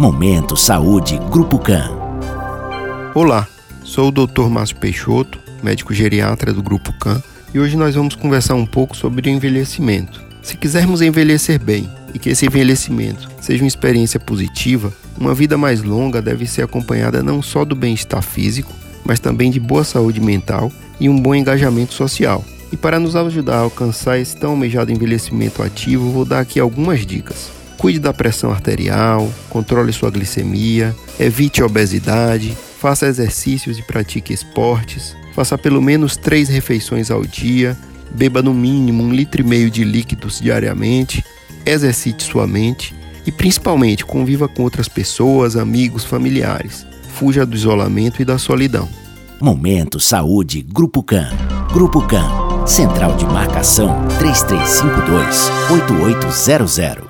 Momento Saúde Grupo CAN. Olá, sou o Dr. Márcio Peixoto, médico geriatra do Grupo CAN, e hoje nós vamos conversar um pouco sobre o envelhecimento. Se quisermos envelhecer bem e que esse envelhecimento seja uma experiência positiva, uma vida mais longa deve ser acompanhada não só do bem-estar físico, mas também de boa saúde mental e um bom engajamento social. E para nos ajudar a alcançar esse tão almejado envelhecimento ativo, vou dar aqui algumas dicas. Cuide da pressão arterial, controle sua glicemia, evite obesidade, faça exercícios e pratique esportes, faça pelo menos três refeições ao dia, beba no mínimo um litro e meio de líquidos diariamente, exercite sua mente e principalmente conviva com outras pessoas, amigos, familiares. Fuja do isolamento e da solidão. Momento Saúde Grupo CAN. Grupo CAN. Central de Marcação 3352 8800.